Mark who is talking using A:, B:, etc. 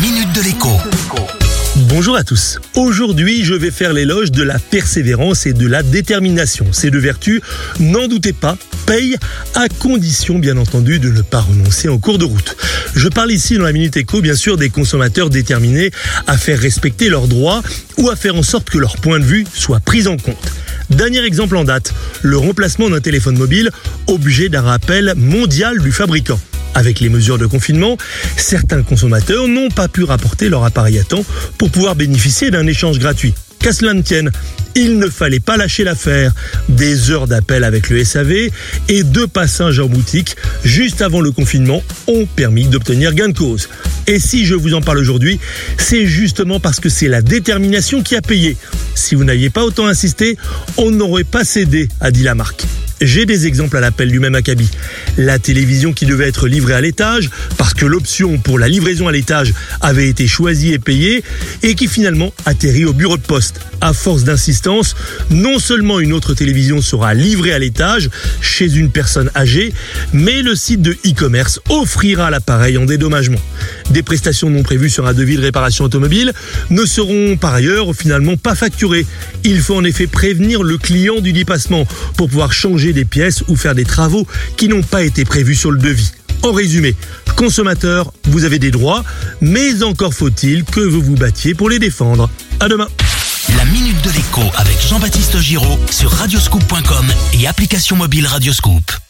A: minute de l'écho.
B: Bonjour à tous. Aujourd'hui, je vais faire l'éloge de la persévérance et de la détermination. Ces deux vertus, n'en doutez pas, payent à condition, bien entendu, de ne pas renoncer en cours de route. Je parle ici dans la Minute Éco, bien sûr, des consommateurs déterminés à faire respecter leurs droits ou à faire en sorte que leur point de vue soit pris en compte. Dernier exemple en date, le remplacement d'un téléphone mobile objet d'un rappel mondial du fabricant. Avec les mesures de confinement, certains consommateurs n'ont pas pu rapporter leur appareil à temps pour pouvoir bénéficier d'un échange gratuit. Qu'à cela ne tienne, il ne fallait pas lâcher l'affaire. Des heures d'appel avec le SAV et deux passages en boutique juste avant le confinement ont permis d'obtenir gain de cause. Et si je vous en parle aujourd'hui, c'est justement parce que c'est la détermination qui a payé. Si vous n'aviez pas autant insisté, on n'aurait pas cédé, a dit la marque. J'ai des exemples à l'appel du même acabit. La télévision qui devait être livrée à l'étage, parce que l'option pour la livraison à l'étage avait été choisie et payée, et qui finalement atterrit au bureau de poste. À force d'insistance, non seulement une autre télévision sera livrée à l'étage chez une personne âgée, mais le site de e-commerce offrira l'appareil en dédommagement. Des prestations non prévues sur un devis de réparation automobile ne seront par ailleurs finalement pas facturées. Il faut en effet prévenir le client du dépassement pour pouvoir changer des pièces ou faire des travaux qui n'ont pas été prévus sur le devis. En résumé, consommateur, vous avez des droits, mais encore faut-il que vous vous battiez pour les défendre. À demain.
A: La minute de l'écho avec Jean-Baptiste Giraud sur radioscoop.com et application mobile Radioscoop.